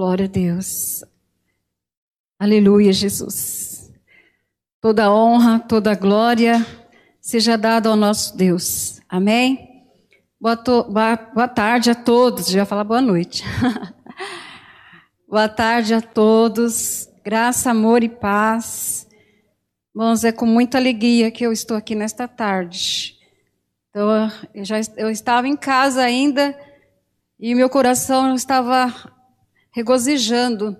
Glória a Deus. Aleluia, Jesus. Toda honra, toda glória seja dada ao nosso Deus. Amém? Boa, to... boa tarde a todos. Já falar boa noite. boa tarde a todos. Graça, amor e paz. Irmãos, é com muita alegria que eu estou aqui nesta tarde. Então, eu já eu estava em casa ainda e meu coração estava regozijando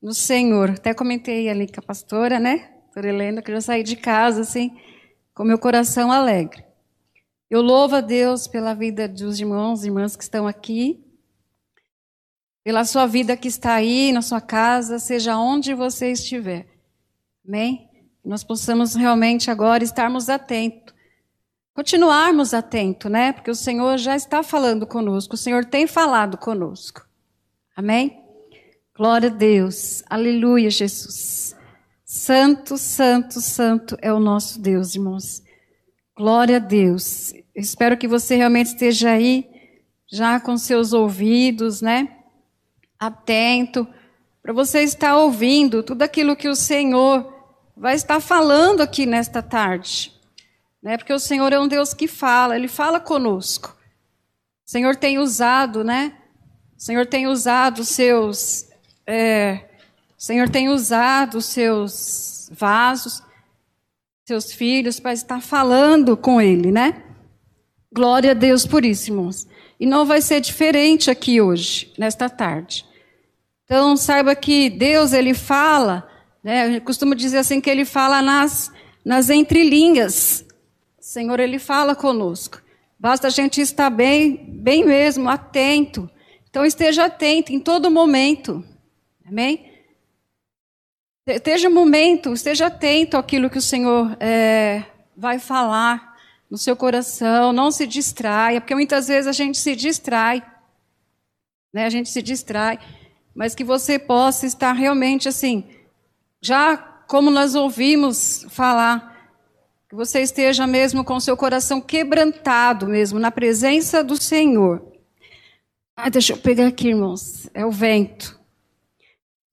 no Senhor. Até comentei ali com a pastora, né? Pastora Helena, que eu já saí de casa assim, com meu coração alegre. Eu louvo a Deus pela vida dos irmãos e irmãs que estão aqui, pela sua vida que está aí, na sua casa, seja onde você estiver. Amém? Nós possamos realmente agora estarmos atentos. Continuarmos atentos, né? Porque o Senhor já está falando conosco, o Senhor tem falado conosco. Amém? Glória a Deus. Aleluia, Jesus. Santo, santo, santo é o nosso Deus, irmãos. Glória a Deus. espero que você realmente esteja aí, já com seus ouvidos, né? Atento, para você estar ouvindo tudo aquilo que o Senhor vai estar falando aqui nesta tarde. Né? Porque o Senhor é um Deus que fala, Ele fala conosco. O Senhor tem usado, né? O Senhor tem usado os seus. É, o Senhor tem usado os seus vasos seus filhos, para estar falando com ele, né? Glória a Deus por isso, irmãos. E não vai ser diferente aqui hoje, nesta tarde. Então, saiba que Deus, ele fala, né? Eu costumo dizer assim, que ele fala nas, nas entrelinhas. O Senhor, ele fala conosco. Basta a gente estar bem, bem mesmo, atento. Então, esteja atento em todo momento. Amém? Esteja um momento, esteja atento àquilo que o Senhor é, vai falar no seu coração, não se distraia, porque muitas vezes a gente se distrai, né? A gente se distrai, mas que você possa estar realmente assim, já como nós ouvimos falar, que você esteja mesmo com o seu coração quebrantado mesmo na presença do Senhor. Ah, deixa eu pegar aqui, irmãos. É o vento.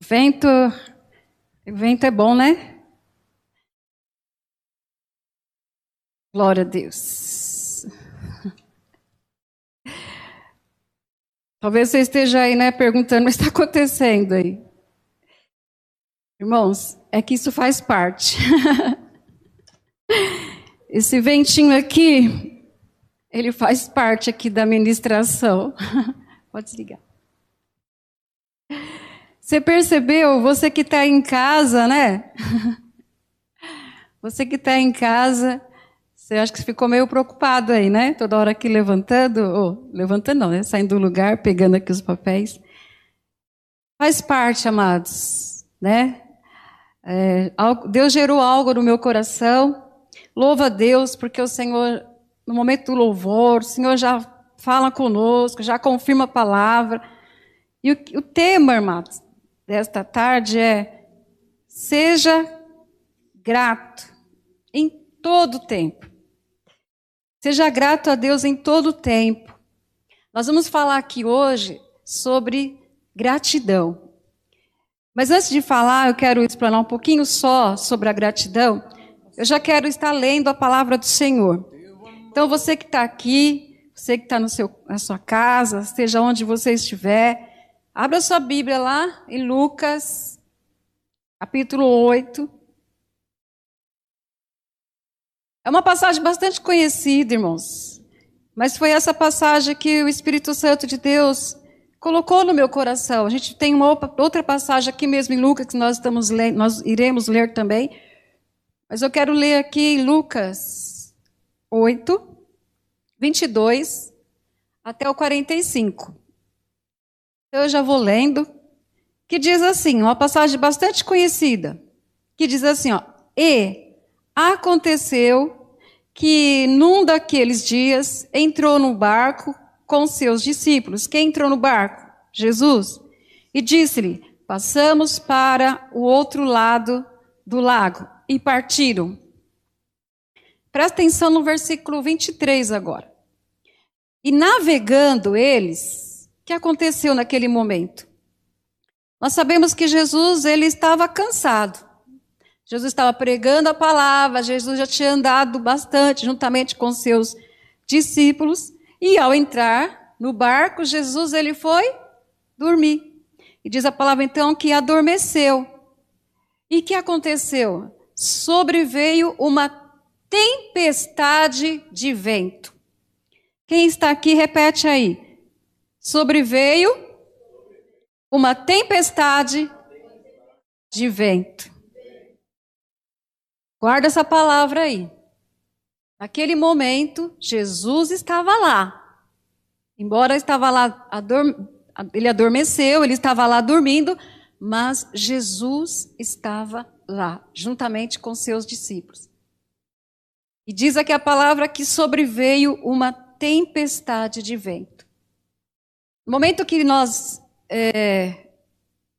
Vento vento é bom, né? Glória a Deus. Talvez você esteja aí, né, perguntando que está acontecendo aí. Irmãos, é que isso faz parte. Esse ventinho aqui, ele faz parte aqui da ministração. Pode desligar. Você percebeu? Você que está em casa, né? Você que está em casa, você acha que ficou meio preocupado aí, né? Toda hora aqui levantando, ou levantando não, né? Saindo do lugar, pegando aqui os papéis. Faz parte, amados, né? É, Deus gerou algo no meu coração. Louva a Deus, porque o Senhor, no momento do louvor, o Senhor já fala conosco, já confirma a palavra. E o, o tema, irmãos, desta tarde é: seja grato em todo tempo. Seja grato a Deus em todo tempo. Nós vamos falar aqui hoje sobre gratidão. Mas antes de falar, eu quero explanar um pouquinho só sobre a gratidão. Eu já quero estar lendo a palavra do Senhor. Então, você que está aqui, você que está na sua casa, seja onde você estiver, Abra sua Bíblia lá em Lucas, capítulo 8. É uma passagem bastante conhecida, irmãos. Mas foi essa passagem que o Espírito Santo de Deus colocou no meu coração. A gente tem uma outra passagem aqui mesmo em Lucas que nós estamos lendo, nós iremos ler também. Mas eu quero ler aqui em Lucas 8, 22 até o 45 eu já vou lendo, que diz assim, uma passagem bastante conhecida, que diz assim, ó, e aconteceu que num daqueles dias entrou no barco com seus discípulos. Quem entrou no barco? Jesus. E disse-lhe: Passamos para o outro lado do lago. E partiram. Presta atenção no versículo 23 agora. E navegando eles, que aconteceu naquele momento? Nós sabemos que Jesus ele estava cansado. Jesus estava pregando a palavra, Jesus já tinha andado bastante juntamente com seus discípulos, e ao entrar no barco, Jesus ele foi dormir. E diz a palavra então que adormeceu. E que aconteceu? Sobreveio uma tempestade de vento. Quem está aqui, repete aí. Sobreveio uma tempestade de vento. Guarda essa palavra aí. Naquele momento, Jesus estava lá. Embora estava lá, ele adormeceu, ele estava lá dormindo, mas Jesus estava lá, juntamente com seus discípulos. E diz aqui a palavra que sobreveio uma tempestade de vento. No momento que nós é,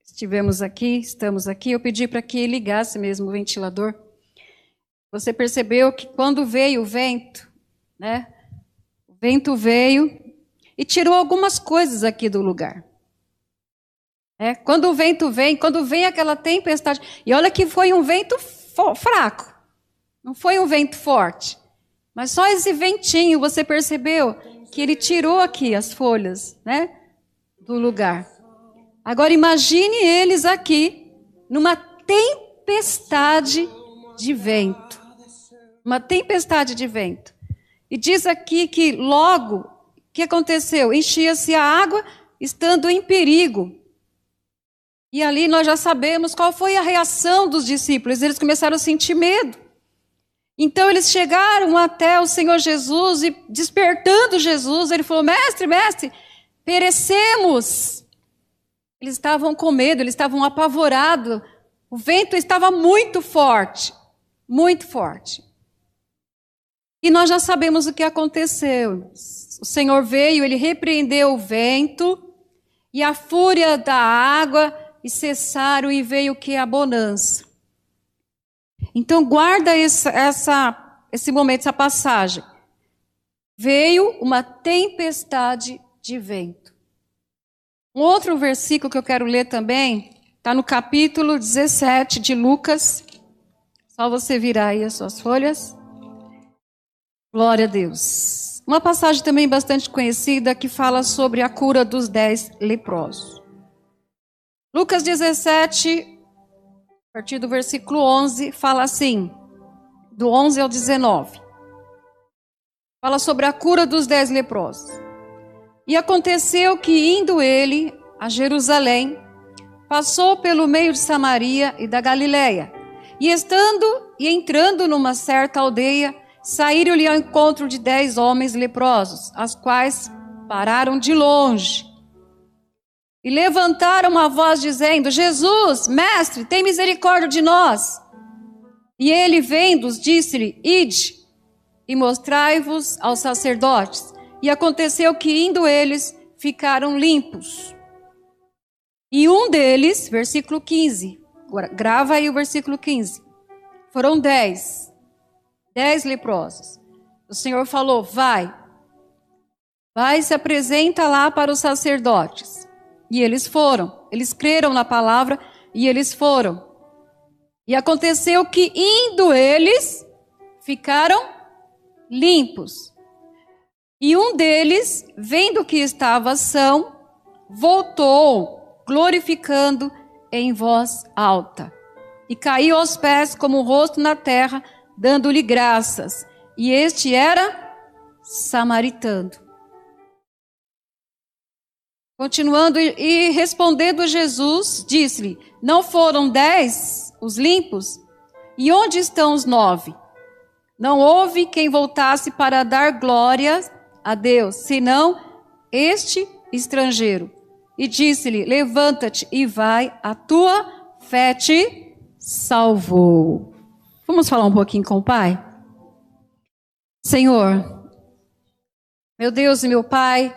estivemos aqui, estamos aqui, eu pedi para que ligasse mesmo o ventilador. Você percebeu que quando veio o vento, né? O vento veio e tirou algumas coisas aqui do lugar. É, quando o vento vem, quando vem aquela tempestade, e olha que foi um vento fraco, não foi um vento forte, mas só esse ventinho, você percebeu que ele tirou aqui as folhas, né, do lugar. Agora imagine eles aqui numa tempestade de vento. Uma tempestade de vento. E diz aqui que logo, que aconteceu? Enchia-se a água, estando em perigo. E ali nós já sabemos qual foi a reação dos discípulos. Eles começaram a sentir medo. Então eles chegaram até o Senhor Jesus e despertando Jesus, ele falou: Mestre, mestre, perecemos. Eles estavam com medo, eles estavam apavorados. O vento estava muito forte, muito forte. E nós já sabemos o que aconteceu. O Senhor veio, ele repreendeu o vento e a fúria da água e cessaram e veio que? A bonança. Então guarda essa, essa, esse momento, essa passagem. Veio uma tempestade de vento. Um outro versículo que eu quero ler também está no capítulo 17 de Lucas. Só você virar aí as suas folhas. Glória a Deus. Uma passagem também bastante conhecida que fala sobre a cura dos dez leprosos. Lucas 17, a partir do versículo 11, fala assim, do 11 ao 19. Fala sobre a cura dos dez leprosos. E aconteceu que, indo ele a Jerusalém, passou pelo meio de Samaria e da Galiléia. E estando e entrando numa certa aldeia, saíram-lhe ao encontro de dez homens leprosos, as quais pararam de longe e levantaram uma voz dizendo: Jesus, mestre, tem misericórdia de nós. E ele, vendo-os, disse-lhe: Ide e mostrai-vos aos sacerdotes. E aconteceu que, indo eles, ficaram limpos. E um deles, versículo 15, grava aí o versículo 15. Foram dez, dez leprosos. O Senhor falou: Vai, vai se apresenta lá para os sacerdotes. E eles foram. Eles creram na palavra e eles foram. E aconteceu que, indo eles, ficaram limpos. E um deles, vendo que estava são, voltou, glorificando em voz alta. E caiu aos pés como o rosto na terra, dando-lhe graças. E este era samaritano. Continuando e respondendo Jesus, disse-lhe: Não foram dez os limpos? E onde estão os nove? Não houve quem voltasse para dar glória a Deus, senão este estrangeiro. E disse-lhe: Levanta-te e vai, a tua fé te salvou. Vamos falar um pouquinho com o Pai? Senhor, meu Deus e meu Pai,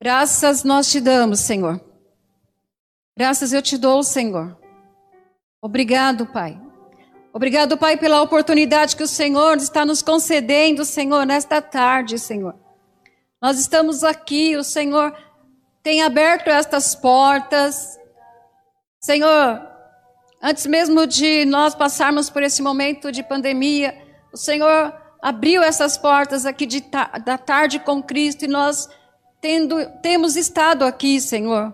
Graças nós te damos, Senhor. Graças eu te dou, Senhor. Obrigado, Pai. Obrigado, Pai, pela oportunidade que o Senhor está nos concedendo, Senhor, nesta tarde, Senhor. Nós estamos aqui, o Senhor tem aberto estas portas. Senhor, antes mesmo de nós passarmos por esse momento de pandemia, o Senhor abriu essas portas aqui de, da tarde com Cristo e nós tendo, temos estado aqui, Senhor,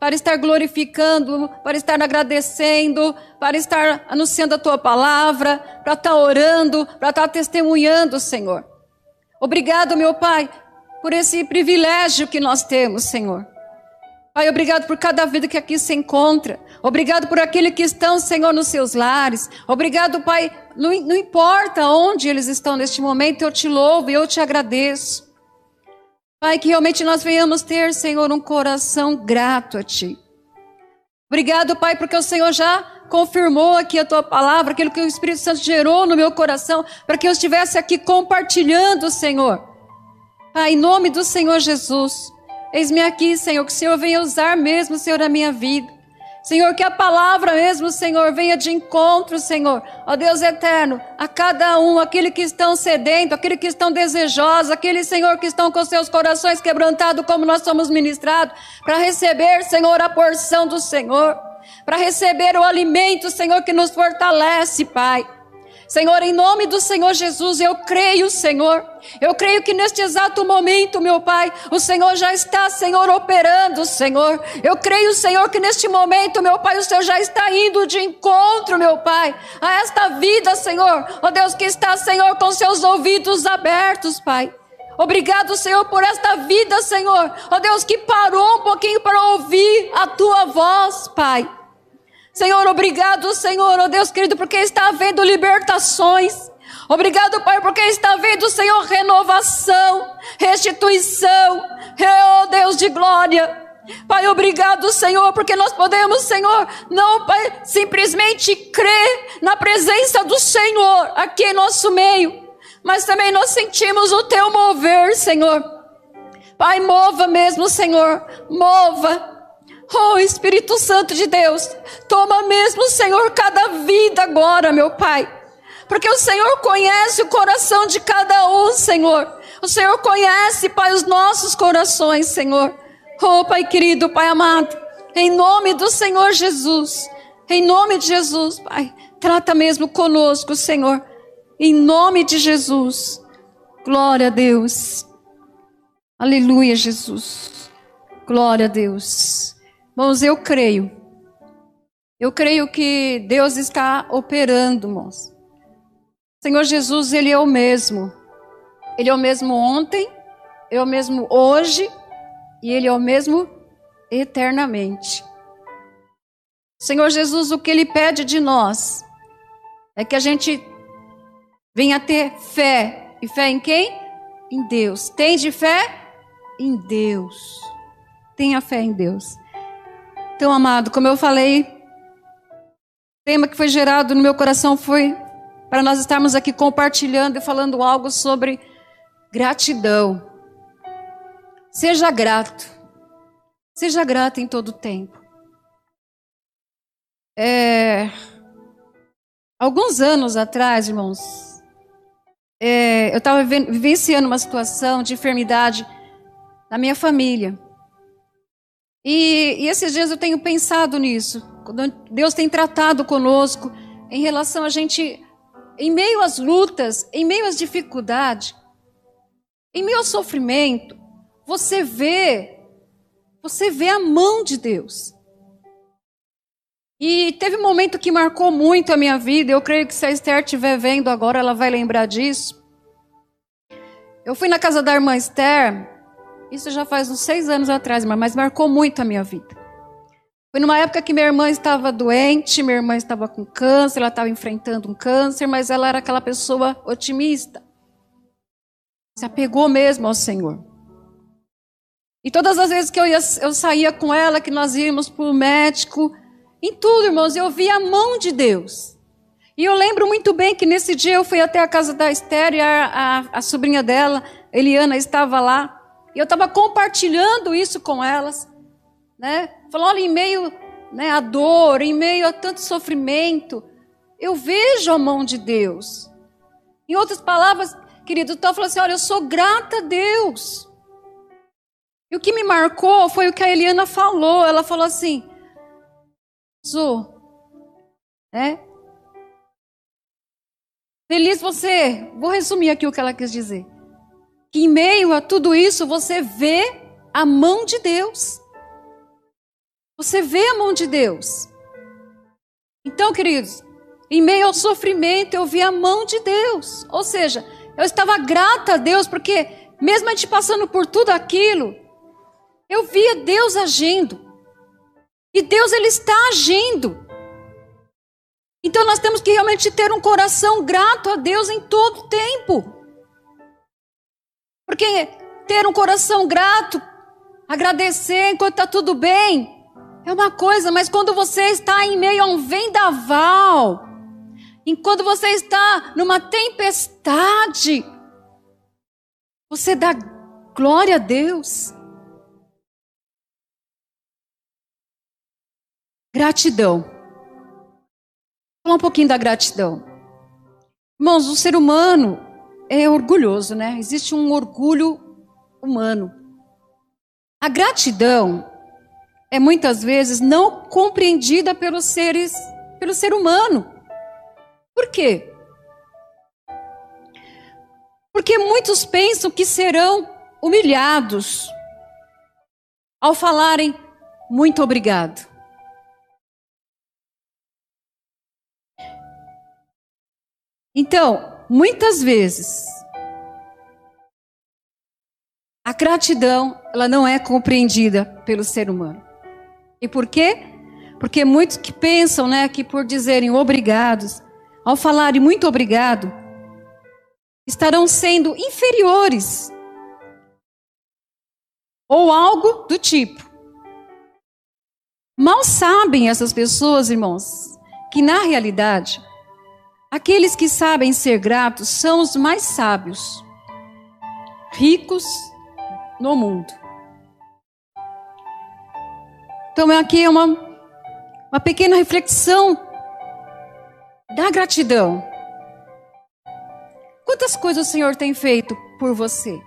para estar glorificando, para estar agradecendo, para estar anunciando a tua palavra, para estar orando, para estar testemunhando, Senhor. Obrigado, meu Pai, por esse privilégio que nós temos, Senhor. Pai, obrigado por cada vida que aqui se encontra. Obrigado por aqueles que estão, Senhor, nos seus lares. Obrigado, Pai. Não, não importa onde eles estão neste momento, eu te louvo e eu te agradeço. Pai, que realmente nós venhamos ter, Senhor, um coração grato a Ti. Obrigado, Pai, porque o Senhor já confirmou aqui a Tua palavra, aquilo que o Espírito Santo gerou no meu coração, para que eu estivesse aqui compartilhando, Senhor Pai, em nome do Senhor Jesus, eis-me aqui, Senhor, que o Senhor venha usar mesmo, Senhor, a minha vida. Senhor, que a palavra mesmo, Senhor, venha de encontro, Senhor, ó Deus eterno, a cada um, aquele que estão sedento, aquele que estão desejosos, aquele, Senhor, que estão com seus corações quebrantados, como nós somos ministrados, para receber, Senhor, a porção do Senhor, para receber o alimento, Senhor, que nos fortalece, Pai. Senhor, em nome do Senhor Jesus, eu creio, Senhor. Eu creio que neste exato momento, meu Pai, o Senhor já está, Senhor, operando, Senhor. Eu creio, Senhor, que neste momento, meu Pai, o Senhor já está indo de encontro, meu Pai, a esta vida, Senhor. Ó oh, Deus, que está, Senhor, com seus ouvidos abertos, Pai. Obrigado, Senhor, por esta vida, Senhor. Ó oh, Deus, que parou um pouquinho para ouvir a tua voz, Pai. Senhor, obrigado, Senhor, ó oh Deus querido, porque está havendo libertações. Obrigado, Pai, porque está havendo, Senhor, renovação, restituição. Oh Deus de glória. Pai, obrigado, Senhor, porque nós podemos, Senhor, não, Pai, simplesmente crer na presença do Senhor aqui em nosso meio, mas também nós sentimos o teu mover, Senhor. Pai, mova mesmo, Senhor, mova. Oh Espírito Santo de Deus, toma mesmo, Senhor, cada vida agora, meu Pai. Porque o Senhor conhece o coração de cada um, Senhor. O Senhor conhece, Pai, os nossos corações, Senhor. Oh, Pai querido, Pai amado, em nome do Senhor Jesus, em nome de Jesus, Pai, trata mesmo conosco, Senhor. Em nome de Jesus. Glória a Deus. Aleluia, Jesus. Glória a Deus. Irmãos, eu creio. Eu creio que Deus está operando, irmãos. Senhor Jesus, Ele é o mesmo. Ele é o mesmo ontem, é o mesmo hoje e Ele é o mesmo eternamente. Senhor Jesus, o que Ele pede de nós é que a gente venha ter fé. E fé em quem? Em Deus. Tem de fé? Em Deus. Tenha fé em Deus. Então, amado, como eu falei, o tema que foi gerado no meu coração foi para nós estarmos aqui compartilhando e falando algo sobre gratidão. Seja grato. Seja grato em todo tempo. É, alguns anos atrás, irmãos, é, eu estava vivenciando uma situação de enfermidade na minha família. E, e esses dias eu tenho pensado nisso. Deus tem tratado conosco em relação a gente, em meio às lutas, em meio às dificuldades, em meio ao sofrimento, você vê, você vê a mão de Deus. E teve um momento que marcou muito a minha vida, eu creio que se a Esther estiver vendo agora, ela vai lembrar disso. Eu fui na casa da irmã Esther, isso já faz uns seis anos atrás, mas marcou muito a minha vida. Foi numa época que minha irmã estava doente, minha irmã estava com câncer, ela estava enfrentando um câncer, mas ela era aquela pessoa otimista. Se apegou mesmo ao Senhor. E todas as vezes que eu, ia, eu saía com ela, que nós íamos para o médico, em tudo, irmãos, eu via a mão de Deus. E eu lembro muito bem que nesse dia eu fui até a casa da Esther e a, a, a sobrinha dela, Eliana, estava lá. E eu estava compartilhando isso com elas, né? Falando, olha, em meio né, à dor, em meio a tanto sofrimento, eu vejo a mão de Deus. Em outras palavras, querido, eu estava falando assim, olha, eu sou grata a Deus. E o que me marcou foi o que a Eliana falou. Ela falou assim: Zu, é? Feliz você. Vou resumir aqui o que ela quis dizer. Que em meio a tudo isso você vê a mão de Deus. Você vê a mão de Deus. Então, queridos, em meio ao sofrimento eu vi a mão de Deus. Ou seja, eu estava grata a Deus porque mesmo a gente passando por tudo aquilo, eu via Deus agindo. E Deus ele está agindo. Então nós temos que realmente ter um coração grato a Deus em todo tempo. Porque ter um coração grato, agradecer enquanto está tudo bem, é uma coisa, mas quando você está em meio a um vendaval, enquanto você está numa tempestade, você dá glória a Deus. Gratidão. Vou falar um pouquinho da gratidão. Irmãos, o ser humano é orgulhoso, né? Existe um orgulho humano. A gratidão é muitas vezes não compreendida pelos seres, pelo ser humano. Por quê? Porque muitos pensam que serão humilhados ao falarem muito obrigado. Então, muitas vezes, a gratidão ela não é compreendida pelo ser humano. E por quê? Porque muitos que pensam, né, que por dizerem obrigados, ao falarem muito obrigado, estarão sendo inferiores ou algo do tipo. Mal sabem essas pessoas, irmãos, que na realidade Aqueles que sabem ser gratos são os mais sábios, ricos no mundo. Então, aqui é uma, uma pequena reflexão da gratidão. Quantas coisas o Senhor tem feito por você?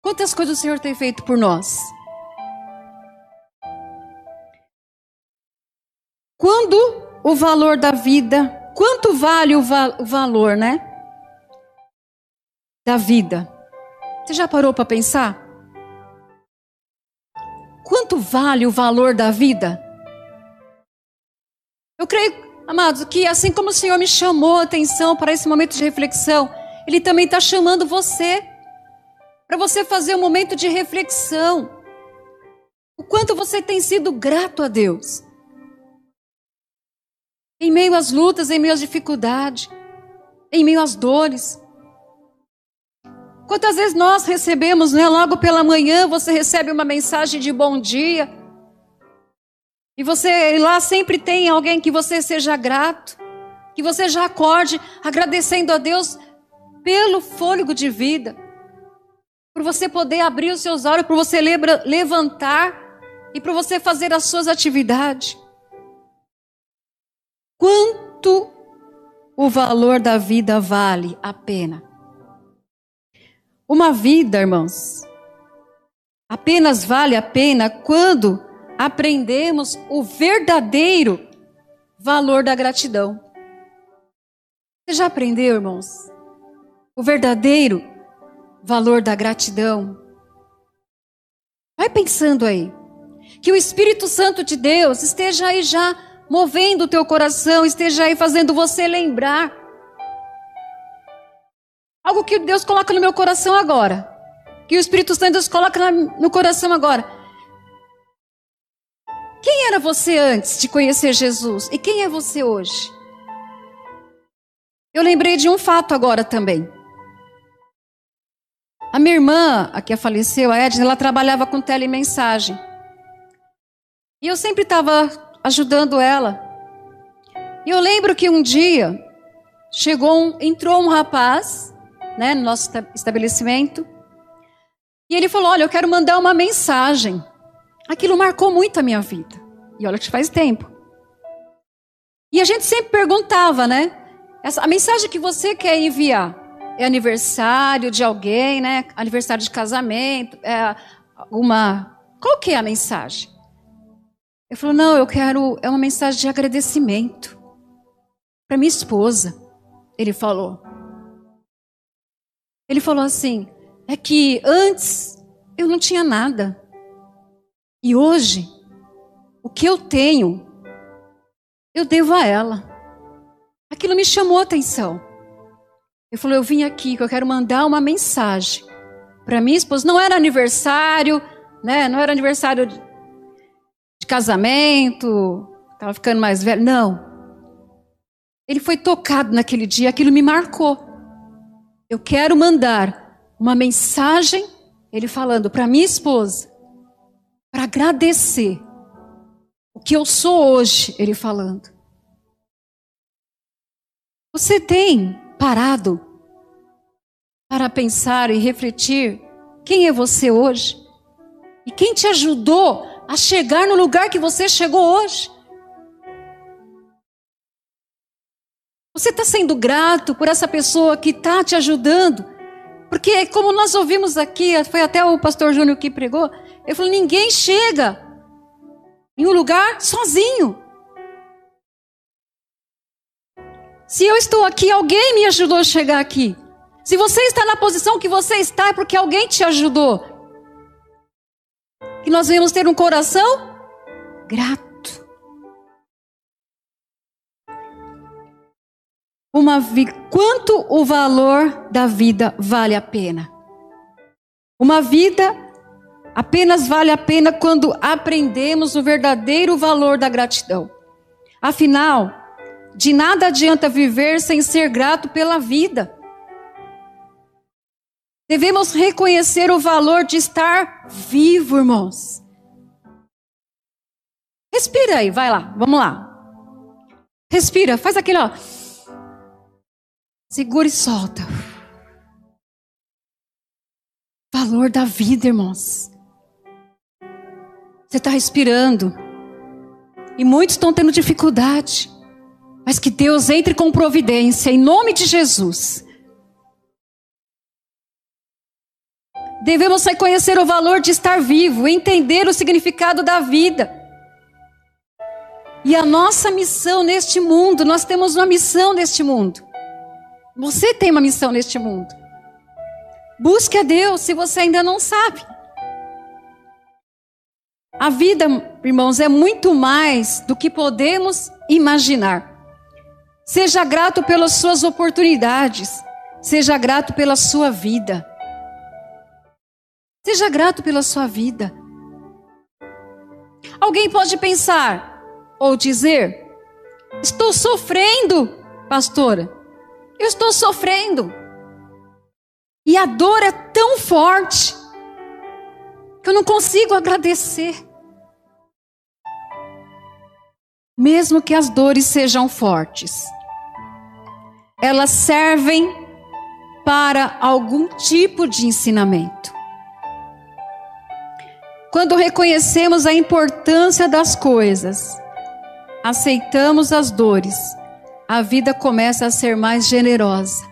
Quantas coisas o Senhor tem feito por nós? Quando o valor da vida. Quanto vale o, va o valor, né? Da vida. Você já parou para pensar? Quanto vale o valor da vida? Eu creio, amados, que assim como o Senhor me chamou a atenção para esse momento de reflexão, Ele também está chamando você para você fazer um momento de reflexão. O quanto você tem sido grato a Deus. Em meio às lutas, em meio às dificuldades, em meio às dores. Quantas vezes nós recebemos, né, logo pela manhã, você recebe uma mensagem de bom dia. E você lá sempre tem alguém que você seja grato, que você já acorde agradecendo a Deus pelo fôlego de vida, por você poder abrir os seus olhos, por você levantar e por você fazer as suas atividades quanto o valor da vida vale a pena. Uma vida, irmãos, apenas vale a pena quando aprendemos o verdadeiro valor da gratidão. Você já aprendeu, irmãos? O verdadeiro valor da gratidão. Vai pensando aí. Que o Espírito Santo de Deus esteja aí já movendo o teu coração, esteja aí fazendo você lembrar. Algo que Deus coloca no meu coração agora. Que o Espírito Santo Deus coloca no coração agora. Quem era você antes de conhecer Jesus? E quem é você hoje? Eu lembrei de um fato agora também. A minha irmã, a que faleceu, a Edna, ela trabalhava com telemensagem. E eu sempre estava ajudando ela. E eu lembro que um dia chegou um, entrou um rapaz, né, no nosso estabelecimento, e ele falou: "Olha, eu quero mandar uma mensagem". Aquilo marcou muito a minha vida. E olha que faz tempo. E a gente sempre perguntava, né? Essa, a mensagem que você quer enviar, é aniversário de alguém, né? Aniversário de casamento, é uma. Qual que é a mensagem? Ele falou: não, eu quero. É uma mensagem de agradecimento. Para minha esposa. Ele falou. Ele falou assim: é que antes eu não tinha nada. E hoje, o que eu tenho, eu devo a ela. Aquilo me chamou a atenção. Ele falou: Eu vim aqui, que eu quero mandar uma mensagem para minha esposa. Não era aniversário, né? Não era aniversário casamento, estava ficando mais velho. Não. Ele foi tocado naquele dia, aquilo me marcou. Eu quero mandar uma mensagem, ele falando para minha esposa, para agradecer o que eu sou hoje, ele falando. Você tem parado para pensar e refletir quem é você hoje? E quem te ajudou a chegar no lugar que você chegou hoje? Você está sendo grato por essa pessoa que está te ajudando? Porque, como nós ouvimos aqui, foi até o pastor Júnior que pregou, ele falou: ninguém chega em um lugar sozinho. Se eu estou aqui, alguém me ajudou a chegar aqui. Se você está na posição que você está, é porque alguém te ajudou. Que nós venhamos ter um coração grato. Uma vi... Quanto o valor da vida vale a pena? Uma vida apenas vale a pena quando aprendemos o verdadeiro valor da gratidão. Afinal, de nada adianta viver sem ser grato pela vida. Devemos reconhecer o valor de estar vivo, irmãos. Respira aí, vai lá, vamos lá. Respira, faz aquele, ó. Segura e solta. Valor da vida, irmãos. Você está respirando. E muitos estão tendo dificuldade. Mas que Deus entre com providência, em nome de Jesus. Devemos reconhecer o valor de estar vivo, entender o significado da vida. E a nossa missão neste mundo, nós temos uma missão neste mundo. Você tem uma missão neste mundo. Busque a Deus se você ainda não sabe. A vida, irmãos, é muito mais do que podemos imaginar. Seja grato pelas suas oportunidades. Seja grato pela sua vida. Seja grato pela sua vida. Alguém pode pensar ou dizer: Estou sofrendo, pastora. Eu estou sofrendo. E a dor é tão forte que eu não consigo agradecer. Mesmo que as dores sejam fortes, elas servem para algum tipo de ensinamento. Quando reconhecemos a importância das coisas, aceitamos as dores a vida começa a ser mais generosa.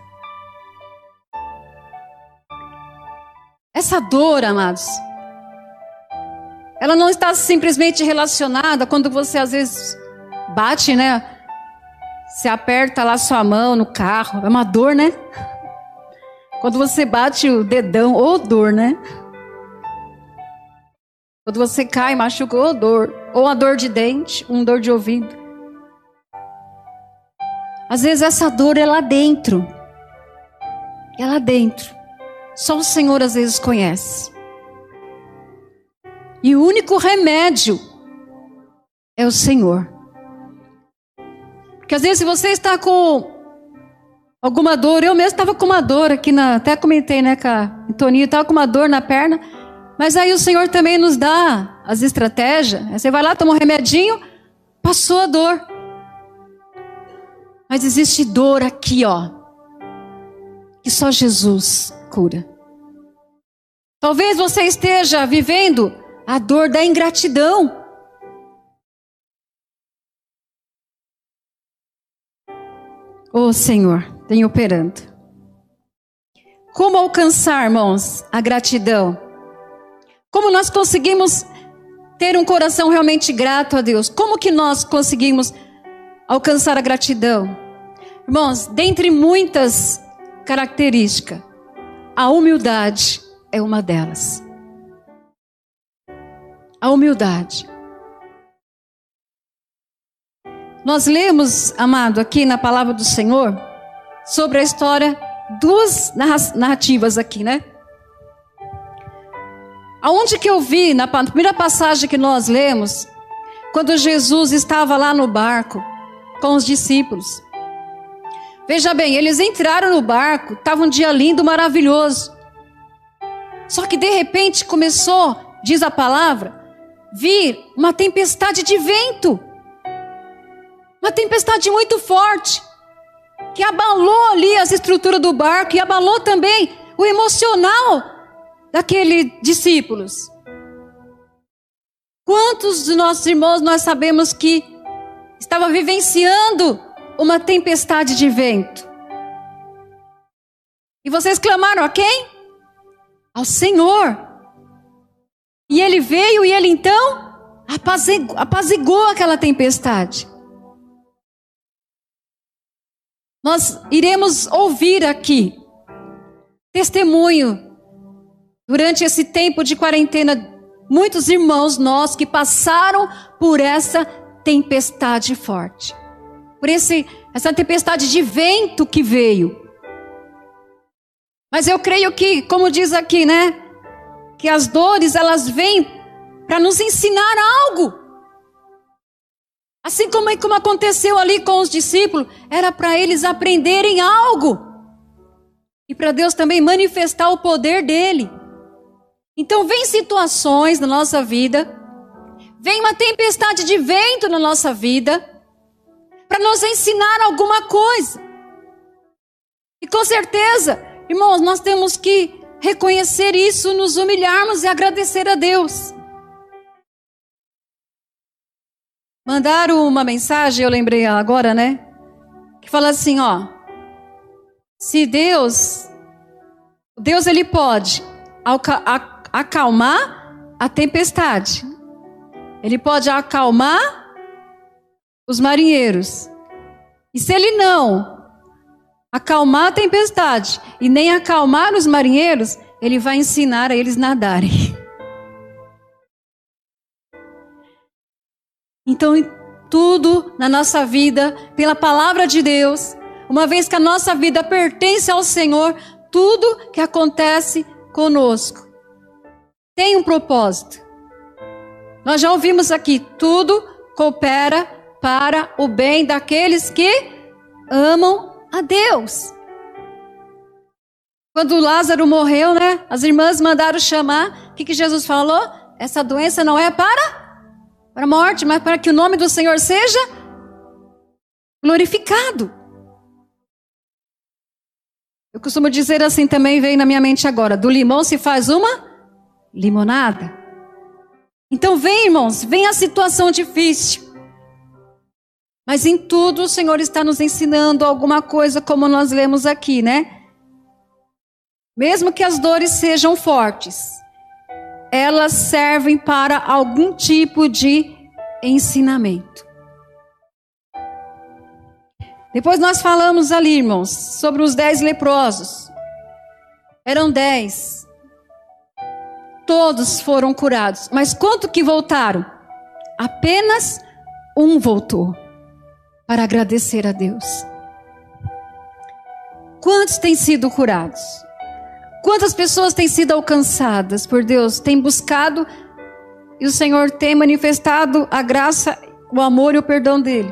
Essa dor, amados, ela não está simplesmente relacionada quando você às vezes bate, né? Se aperta lá sua mão no carro, é uma dor, né? Quando você bate o dedão, ou dor, né? Quando você cai, machuca, ou dor. Ou a dor de dente, um dor de ouvido. Às vezes essa dor é lá dentro. É lá dentro. Só o Senhor às vezes conhece. E o único remédio é o Senhor. Porque às vezes se você está com alguma dor, eu mesmo estava com uma dor aqui na, até comentei, né, com a Toninho, estava com uma dor na perna, mas aí o Senhor também nos dá as estratégias. Você vai lá, toma um remedinho, passou a dor. Mas existe dor aqui, ó, que só Jesus cura. Talvez você esteja vivendo a dor da ingratidão. Ô oh, Senhor, vem operando. Como alcançar, irmãos, a gratidão? Como nós conseguimos ter um coração realmente grato a Deus? Como que nós conseguimos alcançar a gratidão? Irmãos, dentre muitas características, a humildade é uma delas. A humildade. Nós lemos, amado, aqui na palavra do Senhor, sobre a história, duas narrativas aqui, né? Aonde que eu vi, na primeira passagem que nós lemos, quando Jesus estava lá no barco com os discípulos. Veja bem, eles entraram no barco, estava um dia lindo, maravilhoso. Só que de repente começou, diz a palavra, vir uma tempestade de vento. Uma tempestade muito forte, que abalou ali as estruturas do barco e abalou também o emocional daqueles discípulos. Quantos de nossos irmãos nós sabemos que estava vivenciando uma tempestade de vento? E vocês clamaram a quem? Ao Senhor. E ele veio e ele então apazigou, apazigou aquela tempestade. Nós iremos ouvir aqui testemunho durante esse tempo de quarentena, muitos irmãos nossos que passaram por essa tempestade forte, por esse, essa tempestade de vento que veio. Mas eu creio que, como diz aqui, né, que as dores elas vêm para nos ensinar algo. Assim como, como aconteceu ali com os discípulos, era para eles aprenderem algo. E para Deus também manifestar o poder dele. Então, vem situações na nossa vida, vem uma tempestade de vento na nossa vida, para nos ensinar alguma coisa. E com certeza, irmãos, nós temos que reconhecer isso, nos humilharmos e agradecer a Deus. Mandaram uma mensagem, eu lembrei agora, né? Que fala assim, ó. Se Deus, Deus ele pode acalmar a tempestade. Ele pode acalmar os marinheiros. E se ele não acalmar a tempestade e nem acalmar os marinheiros, ele vai ensinar a eles nadarem. Então, tudo na nossa vida, pela palavra de Deus, uma vez que a nossa vida pertence ao Senhor, tudo que acontece conosco tem um propósito. Nós já ouvimos aqui, tudo coopera para o bem daqueles que amam a Deus. Quando Lázaro morreu, né? As irmãs mandaram chamar. O que, que Jesus falou? Essa doença não é para para a morte, mas para que o nome do Senhor seja glorificado. Eu costumo dizer assim também, veio na minha mente agora: do limão se faz uma limonada. Então vem, irmãos, vem a situação difícil. Mas em tudo o Senhor está nos ensinando alguma coisa, como nós lemos aqui, né? Mesmo que as dores sejam fortes, elas servem para algum tipo de ensinamento. Depois nós falamos ali, irmãos, sobre os dez leprosos. Eram dez. Todos foram curados. Mas quanto que voltaram? Apenas um voltou para agradecer a Deus. Quantos têm sido curados? Quantas pessoas têm sido alcançadas por Deus, têm buscado e o Senhor tem manifestado a graça, o amor e o perdão dele.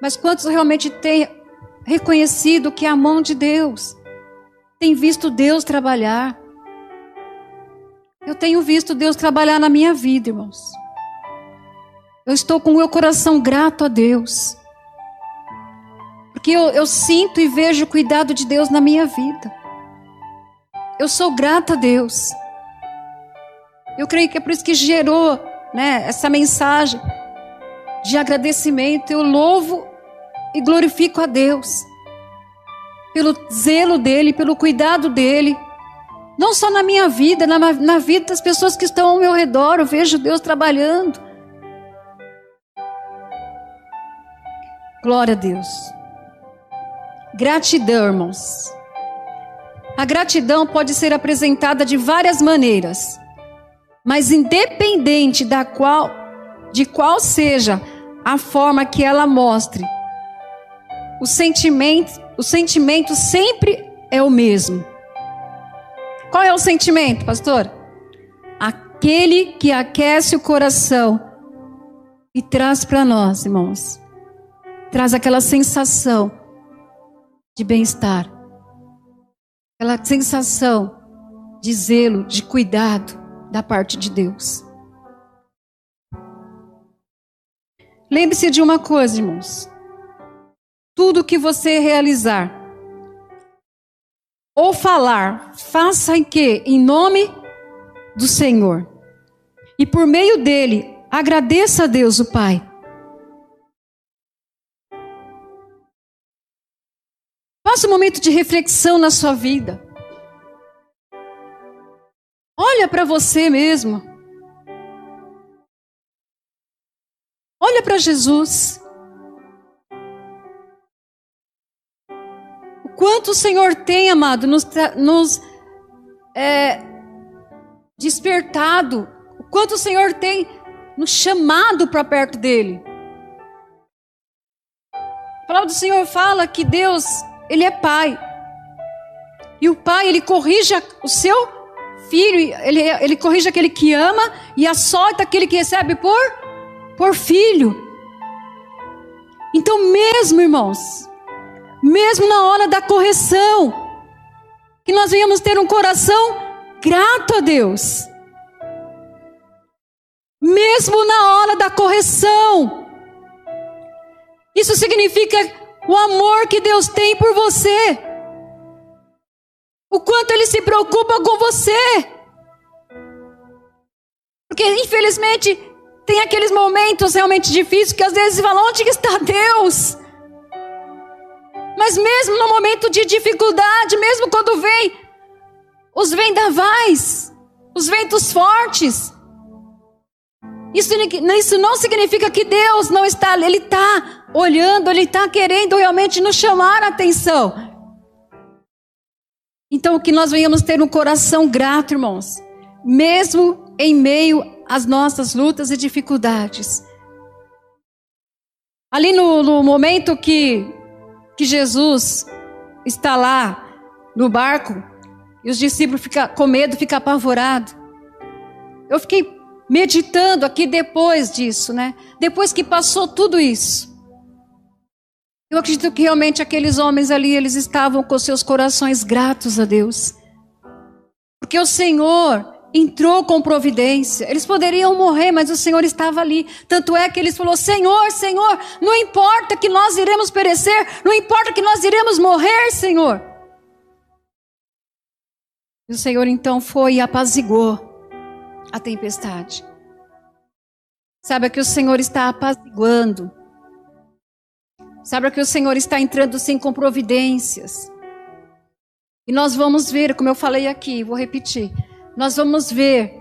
Mas quantos realmente têm reconhecido que é a mão de Deus? Tem visto Deus trabalhar? Eu tenho visto Deus trabalhar na minha vida, irmãos. Eu estou com o meu coração grato a Deus. Porque eu, eu sinto e vejo o cuidado de Deus na minha vida. Eu sou grata a Deus. Eu creio que é por isso que gerou né, essa mensagem de agradecimento. Eu louvo e glorifico a Deus. pelo zelo dele, pelo cuidado dele. Não só na minha vida, na, na vida das pessoas que estão ao meu redor, eu vejo Deus trabalhando. Glória a Deus. Gratidão, irmãos. A gratidão pode ser apresentada de várias maneiras, mas independente da qual, de qual seja a forma que ela mostre, o sentimento, o sentimento sempre é o mesmo. Qual é o sentimento, pastor? Aquele que aquece o coração e traz para nós, irmãos, traz aquela sensação de bem-estar, aquela sensação de zelo, de cuidado da parte de Deus. Lembre-se de uma coisa, irmãos. Tudo que você realizar ou falar, faça em que? Em nome do Senhor. E por meio dele, agradeça a Deus, o Pai. Faça um momento de reflexão na sua vida. Olha para você mesmo. Olha para Jesus. Quanto o Senhor tem, amado, nos, nos é, despertado. O quanto o Senhor tem nos chamado para perto dele. A palavra do Senhor fala que Deus ele é pai. E o pai, ele corrige o seu filho, ele, ele corrige aquele que ama e açoita aquele que recebe por, por filho. Então, mesmo, irmãos, mesmo na hora da correção, que nós venhamos ter um coração grato a Deus. Mesmo na hora da correção. Isso significa o amor que Deus tem por você. O quanto Ele se preocupa com você. Porque, infelizmente, tem aqueles momentos realmente difíceis que às vezes você fala: onde está Deus? Mas mesmo no momento de dificuldade, mesmo quando vem os vendavais, os ventos fortes, isso, isso não significa que Deus não está, Ele está olhando, Ele está querendo realmente nos chamar a atenção. Então, que nós venhamos ter um coração grato, irmãos, mesmo em meio às nossas lutas e dificuldades. Ali no, no momento que, que Jesus está lá no barco, e os discípulos ficam com medo, ficam apavorados. Eu fiquei meditando aqui depois disso, né? Depois que passou tudo isso. Eu acredito que realmente aqueles homens ali, eles estavam com seus corações gratos a Deus. Porque o Senhor entrou com providência. Eles poderiam morrer, mas o Senhor estava ali. Tanto é que eles falou: "Senhor, Senhor, não importa que nós iremos perecer, não importa que nós iremos morrer, Senhor". E o Senhor então foi e apaziguou a tempestade. Saiba que o Senhor está apaziguando. Saiba que o Senhor está entrando sim com providências. E nós vamos ver, como eu falei aqui, vou repetir. Nós vamos ver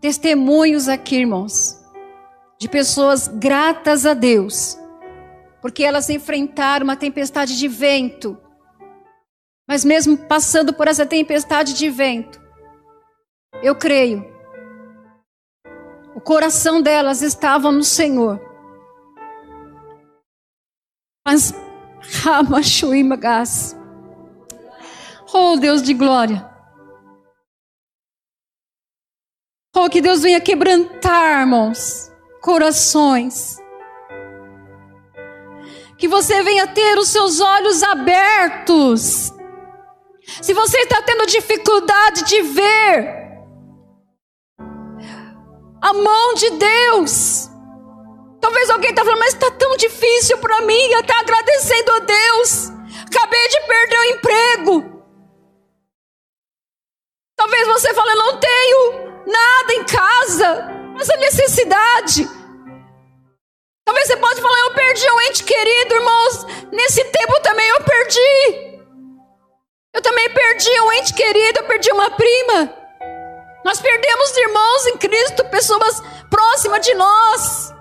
testemunhos aqui, irmãos, de pessoas gratas a Deus, porque elas enfrentaram uma tempestade de vento. Mas mesmo passando por essa tempestade de vento, eu creio o coração delas estava no Senhor. Mas Ramashuimagas. Oh Deus de glória. Oh, que Deus venha quebrantar, irmãos, corações. Que você venha ter os seus olhos abertos. Se você está tendo dificuldade de ver, a mão de Deus. Talvez alguém está falando, mas está tão difícil para mim. Eu estou agradecendo a Deus. Acabei de perder o emprego. Talvez você fale, não tenho nada em casa. Essa necessidade. Talvez você pode falar, eu perdi um ente querido, irmãos. Nesse tempo também eu perdi. Eu também perdi um ente querido, eu perdi uma prima. Nós perdemos irmãos em Cristo, pessoas próximas de nós.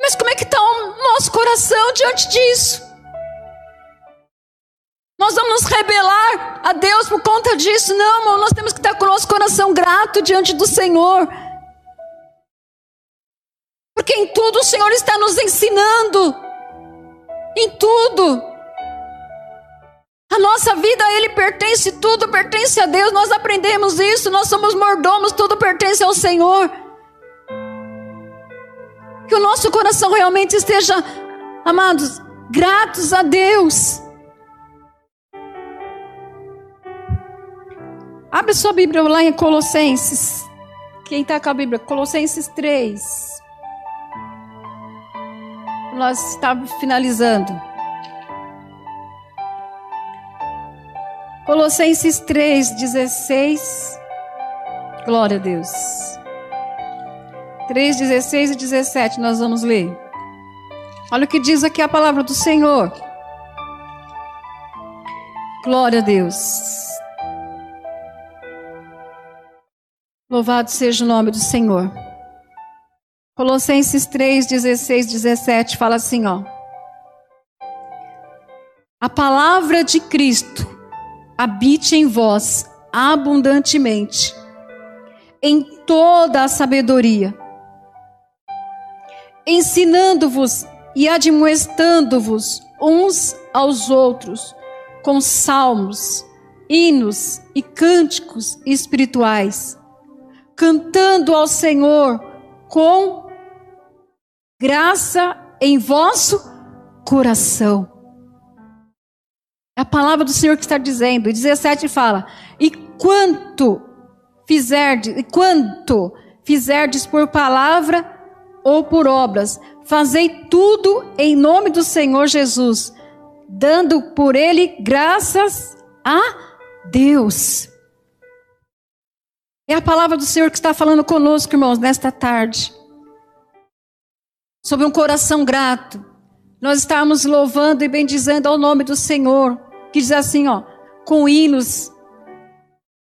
Mas como é que está o nosso coração diante disso? Nós vamos nos rebelar a Deus por conta disso? Não, irmão, nós temos que estar com o nosso coração grato diante do Senhor. Porque em tudo o Senhor está nos ensinando. Em tudo. A nossa vida a Ele pertence, tudo pertence a Deus. Nós aprendemos isso, nós somos mordomos, tudo pertence ao Senhor. Que o nosso coração realmente esteja, amados, gratos a Deus. Abre sua Bíblia lá em Colossenses. Quem está com a Bíblia? Colossenses 3. Nós estamos finalizando. Colossenses 3, 16. Glória a Deus. 3, 16 e 17 nós vamos ler. Olha o que diz aqui a palavra do Senhor. Glória a Deus. Louvado seja o nome do Senhor. Colossenses 3, 16, 17 fala assim, ó. A palavra de Cristo habite em vós abundantemente, em toda a sabedoria, ensinando-vos e admoestando-vos uns aos outros com salmos, hinos e cânticos espirituais cantando ao Senhor com graça em vosso coração. É a palavra do Senhor que está dizendo. E 17 fala: E quanto fizerdes, e quanto fizerdes por palavra ou por obras, fazei tudo em nome do Senhor Jesus, dando por ele graças a Deus. É a palavra do Senhor que está falando conosco, irmãos, nesta tarde. Sobre um coração grato. Nós estamos louvando e bendizendo ao nome do Senhor. Que diz assim, ó, com hinos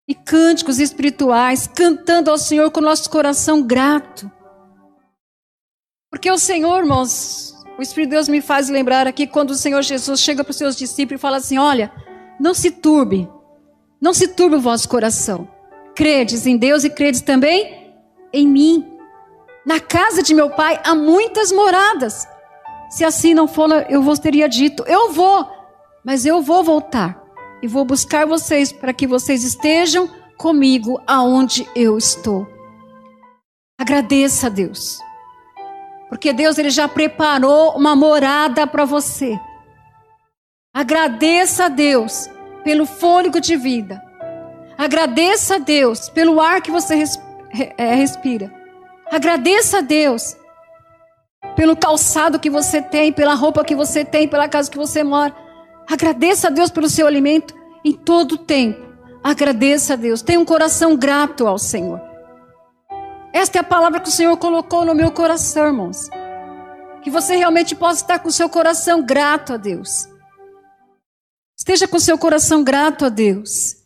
e cânticos espirituais, cantando ao Senhor com nosso coração grato. Porque o Senhor, irmãos, o Espírito de Deus me faz lembrar aqui quando o Senhor Jesus chega para os seus discípulos e fala assim: Olha, não se turbe, não se turbe o vosso coração. Credes em Deus e credes também em mim. Na casa de meu pai há muitas moradas. Se assim não for, eu vos teria dito: Eu vou, mas eu vou voltar e vou buscar vocês para que vocês estejam comigo aonde eu estou. Agradeça a Deus. Porque Deus ele já preparou uma morada para você. Agradeça a Deus pelo fôlego de vida Agradeça a Deus pelo ar que você é, respira. Agradeça a Deus pelo calçado que você tem, pela roupa que você tem, pela casa que você mora. Agradeça a Deus pelo seu alimento em todo o tempo. Agradeça a Deus. Tenha um coração grato ao Senhor. Esta é a palavra que o Senhor colocou no meu coração, irmãos. Que você realmente possa estar com o seu coração grato a Deus. Esteja com o seu coração grato a Deus.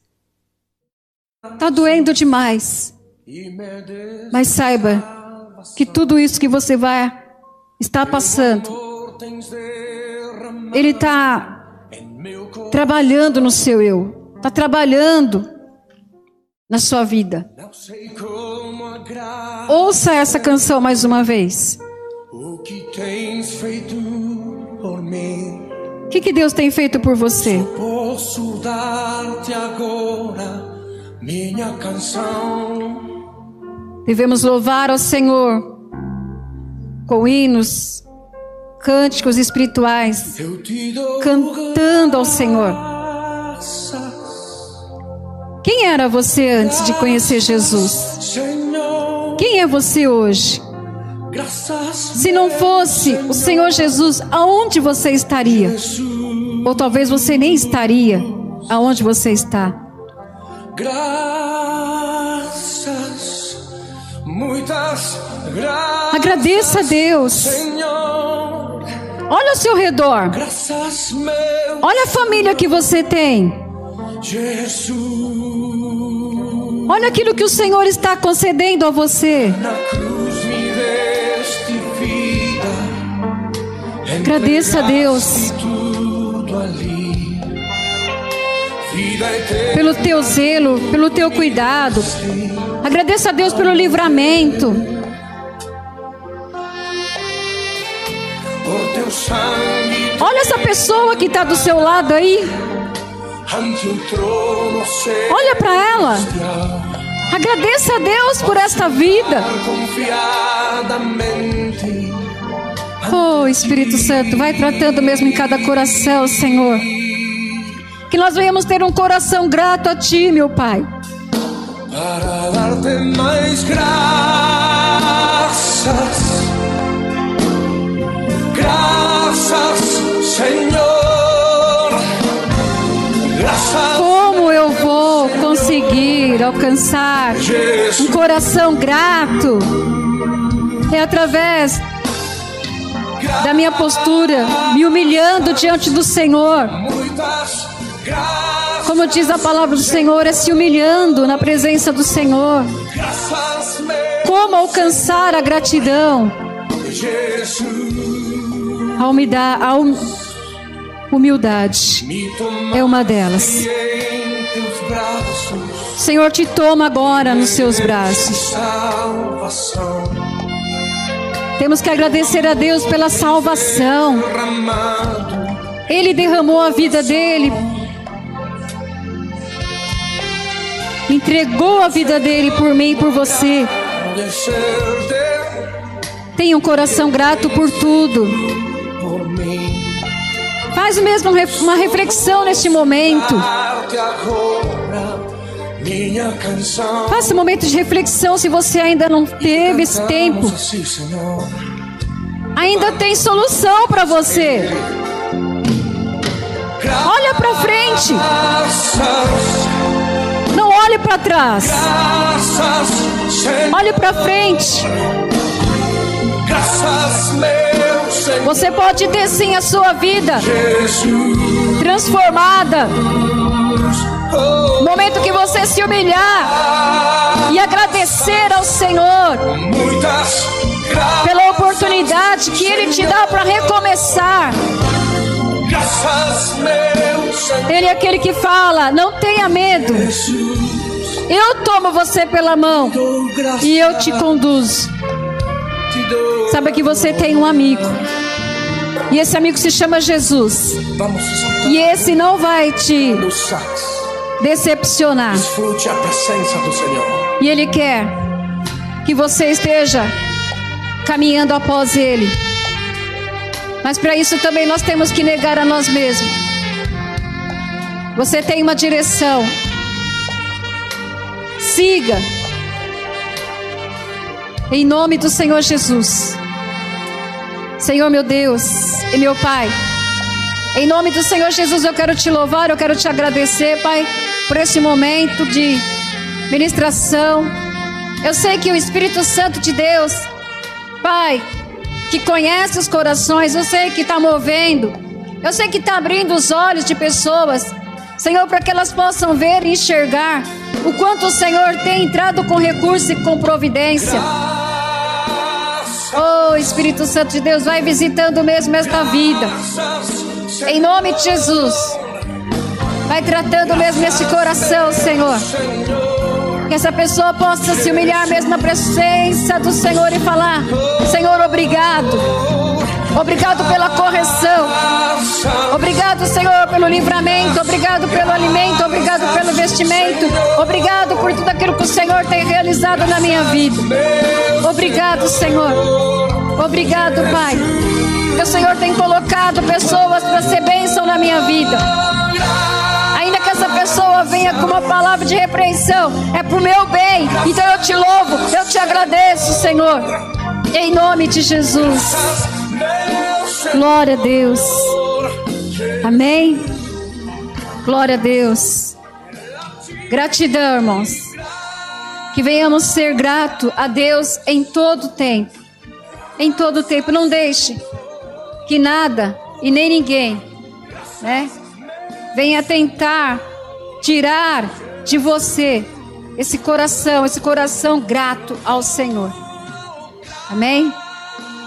Está doendo demais. Mas saiba que tudo isso que você vai estar passando, Ele está trabalhando no seu eu, está trabalhando na sua vida. Ouça essa canção mais uma vez. O que tens feito por mim? O que, que Deus tem feito por você? Posso dar-te agora minha canção. Devemos louvar ao Senhor com hinos, cânticos espirituais, cantando ao Senhor. Quem era você antes de conhecer Jesus? Quem é você hoje? Se não fosse o Senhor Jesus, aonde você estaria? Ou talvez você nem estaria aonde você está. Graças, muitas graças. Agradeça a Deus. Senhor, Olha ao seu redor. Graças, meu Olha a família que você tem. Jesus. Olha aquilo que o Senhor está concedendo a você. Na cruz me deste vida. Agradeça a Deus pelo teu zelo, pelo teu cuidado. Agradeça a Deus pelo livramento. Olha essa pessoa que está do seu lado aí. Olha para ela. Agradeça a Deus por esta vida. Oh, Espírito Santo, vai tratando mesmo em cada coração, Senhor. Que nós venhamos ter um coração grato a Ti, meu Pai. para darte mais graças. Graças, Senhor. Graças, Como eu vou conseguir alcançar um coração grato? É através da minha postura, me humilhando diante do Senhor. Como diz a palavra do Senhor, é se humilhando na presença do Senhor. Como alcançar a gratidão? A, humildade, a hum- humildade é uma delas. Senhor te toma agora nos seus braços. Temos que agradecer a Deus pela salvação. Ele derramou a vida dele. Entregou a vida dele por mim e por você. Tenha um coração grato por tudo. Faz mesmo uma reflexão neste momento. Faça um momento de reflexão se você ainda não teve esse tempo. Ainda tem solução para você. Olha para frente. Olhe para trás. Olhe para frente. Você pode ter sim a sua vida transformada. Oh, Momento que você se humilhar e agradecer ao Senhor pela oportunidade que Ele te dá para recomeçar. Ele é aquele que fala: não tenha medo. Eu tomo você pela mão e eu te conduzo. Saiba que você tem um amigo. E esse amigo se chama Jesus. E esse não vai te decepcionar. Desfrute a presença do Senhor. E Ele quer que você esteja caminhando após Ele. Mas para isso também nós temos que negar a nós mesmos. Você tem uma direção. Siga. Em nome do Senhor Jesus. Senhor meu Deus e meu Pai. Em nome do Senhor Jesus, eu quero te louvar, eu quero te agradecer, Pai, por esse momento de ministração. Eu sei que o Espírito Santo de Deus, Pai, que conhece os corações, eu sei que está movendo, eu sei que está abrindo os olhos de pessoas, Senhor, para que elas possam ver e enxergar o quanto o Senhor tem entrado com recurso e com providência. Oh, Espírito Santo de Deus, vai visitando mesmo esta vida. Em nome de Jesus. Vai tratando mesmo esse coração, Senhor. Que essa pessoa possa se humilhar mesmo na presença do Senhor e falar: Senhor, obrigado. Obrigado pela correção. Obrigado, Senhor, pelo livramento. Obrigado pelo alimento. Obrigado pelo vestimento. Obrigado por tudo aquilo que o Senhor tem realizado na minha vida. Obrigado, Senhor. Obrigado, Pai. Que o Senhor tem colocado pessoas para ser bênção na minha vida. Ainda que essa pessoa venha com uma palavra de repreensão, é pro meu bem. Então eu te louvo, eu te agradeço, Senhor. Em nome de Jesus. Glória a Deus. Amém. Glória a Deus. Gratidão, irmãos. Que venhamos ser grato a Deus em todo tempo. Em todo tempo. Não deixe que nada e nem ninguém, né, venha tentar tirar de você esse coração, esse coração grato ao Senhor. Amém?